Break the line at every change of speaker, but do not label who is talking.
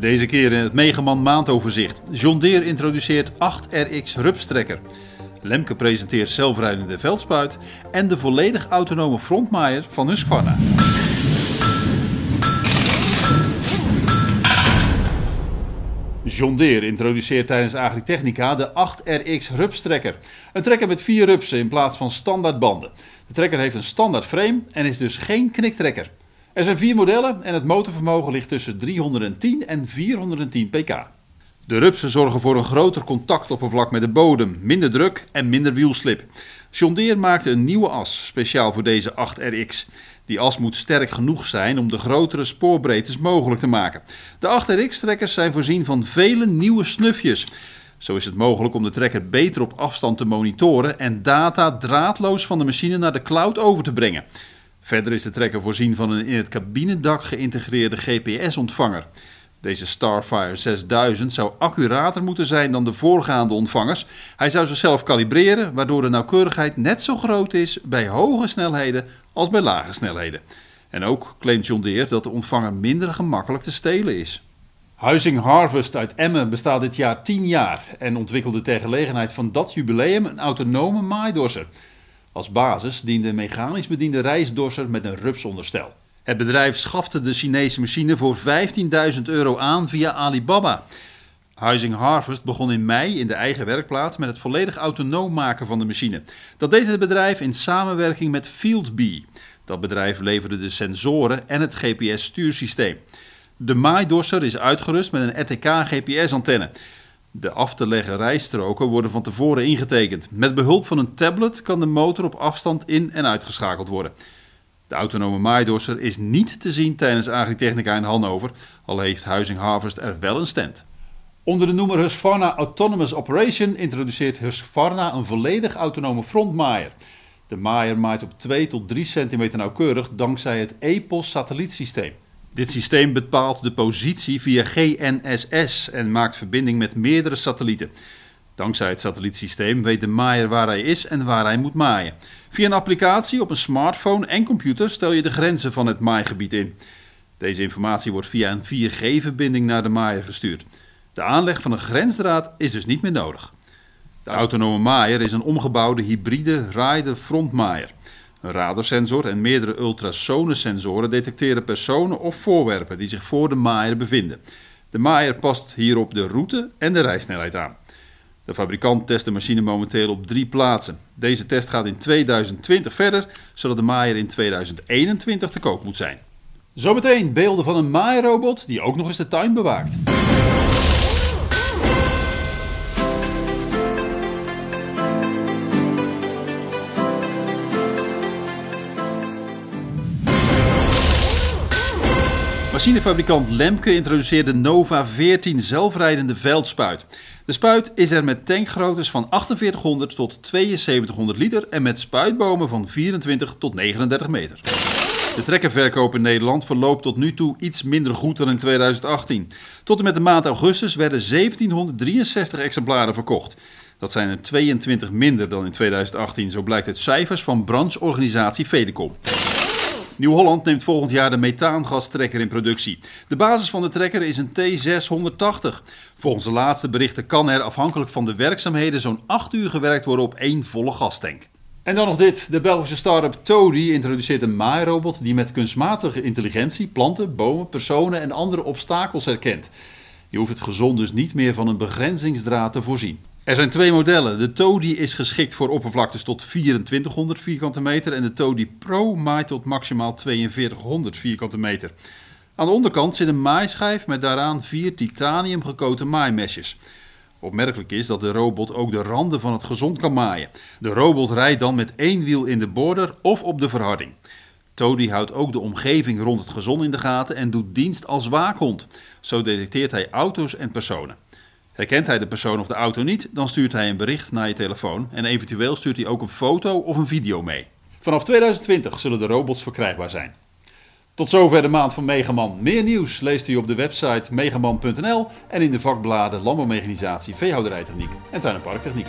Deze keer in het Megaman maandoverzicht. John Deere introduceert 8RX rupstrekker. Lemke presenteert zelfrijdende veldspuit en de volledig autonome frontmaaier van Husqvarna. John Deere introduceert tijdens Agritechnica de 8RX rupstrekker. Een trekker met vier rupsen in plaats van standaard banden. De trekker heeft een standaard frame en is dus geen kniktrekker. Er zijn vier modellen en het motorvermogen ligt tussen 310 en 410 pk. De rupsen zorgen voor een groter contactoppervlak met de bodem, minder druk en minder wielslip. John Deere maakte een nieuwe as speciaal voor deze 8RX. Die as moet sterk genoeg zijn om de grotere spoorbreedtes mogelijk te maken. De 8RX-trekkers zijn voorzien van vele nieuwe snufjes. Zo is het mogelijk om de trekker beter op afstand te monitoren en data draadloos van de machine naar de cloud over te brengen. Verder is de trekker voorzien van een in het cabinedak geïntegreerde GPS-ontvanger. Deze Starfire 6000 zou accurater moeten zijn dan de voorgaande ontvangers. Hij zou zichzelf kalibreren, waardoor de nauwkeurigheid net zo groot is bij hoge snelheden als bij lage snelheden. En ook claimt John Deere dat de ontvanger minder gemakkelijk te stelen is. Huizing Harvest uit Emmen bestaat dit jaar 10 jaar en ontwikkelde ter gelegenheid van dat jubileum een autonome maaidorser. Als basis diende een mechanisch bediende reisdorser met een rupsonderstel. Het bedrijf schafte de Chinese machine voor 15.000 euro aan via Alibaba. Huizing Harvest begon in mei in de eigen werkplaats met het volledig autonoom maken van de machine. Dat deed het bedrijf in samenwerking met Fieldbee. Dat bedrijf leverde de sensoren en het GPS-stuursysteem. De maaidorser is uitgerust met een RTK GPS-antenne. De af te leggen rijstroken worden van tevoren ingetekend. Met behulp van een tablet kan de motor op afstand in- en uitgeschakeld worden. De autonome maaidorser is niet te zien tijdens Agritechnica in Hannover, al heeft Huizing Harvest er wel een stand. Onder de noemer Husqvarna Autonomous Operation introduceert Husqvarna een volledig autonome frontmaaier. De maaier maait op 2 tot 3 centimeter nauwkeurig dankzij het EPOS satellietsysteem. Dit systeem bepaalt de positie via GNSS en maakt verbinding met meerdere satellieten. Dankzij het satellietsysteem weet de maaier waar hij is en waar hij moet maaien. Via een applicatie op een smartphone en computer stel je de grenzen van het maaigebied in. Deze informatie wordt via een 4G-verbinding naar de maaier gestuurd. De aanleg van een grensdraad is dus niet meer nodig. De autonome maaier is een omgebouwde hybride rider frontmaaier. Een radarsensor en meerdere ultrasonesensoren detecteren personen of voorwerpen die zich voor de maaier bevinden. De maaier past hierop de route en de rijsnelheid aan. De fabrikant test de machine momenteel op drie plaatsen. Deze test gaat in 2020 verder, zodat de maaier in 2021 te koop moet zijn. Zometeen beelden van een maaierobot die ook nog eens de tuin bewaakt. Machinefabrikant Lemke introduceerde Nova 14 zelfrijdende veldspuit. De spuit is er met tankgroottes van 4800 tot 7200 liter en met spuitbomen van 24 tot 39 meter. De trekkerverkoop in Nederland verloopt tot nu toe iets minder goed dan in 2018. Tot en met de maand augustus werden 1763 exemplaren verkocht. Dat zijn er 22 minder dan in 2018, zo blijkt uit cijfers van brancheorganisatie Fedecom. Nieuw-Holland neemt volgend jaar de methaangastrekker in productie. De basis van de trekker is een T680. Volgens de laatste berichten kan er afhankelijk van de werkzaamheden zo'n 8 uur gewerkt worden op één volle gastank. En dan nog dit. De Belgische start-up Toady introduceert een maairobot die met kunstmatige intelligentie planten, bomen, personen en andere obstakels herkent. Je hoeft het gezond dus niet meer van een begrenzingsdraad te voorzien. Er zijn twee modellen. De Todi is geschikt voor oppervlaktes tot 2400 vierkante meter en de Todi Pro maait tot maximaal 4200 vierkante meter. Aan de onderkant zit een maaischijf met daaraan vier titanium gekoten maaimesjes. Opmerkelijk is dat de robot ook de randen van het gezond kan maaien. De robot rijdt dan met één wiel in de border of op de verharding. Todi houdt ook de omgeving rond het gezond in de gaten en doet dienst als waakhond. Zo detecteert hij auto's en personen. Herkent hij de persoon of de auto niet, dan stuurt hij een bericht naar je telefoon en eventueel stuurt hij ook een foto of een video mee. Vanaf 2020 zullen de robots verkrijgbaar zijn. Tot zover de maand van Megaman. Meer nieuws leest u op de website megaman.nl en in de vakbladen Landbouwmechanisatie, Veehouderijtechniek en Tuin- en Parktechniek.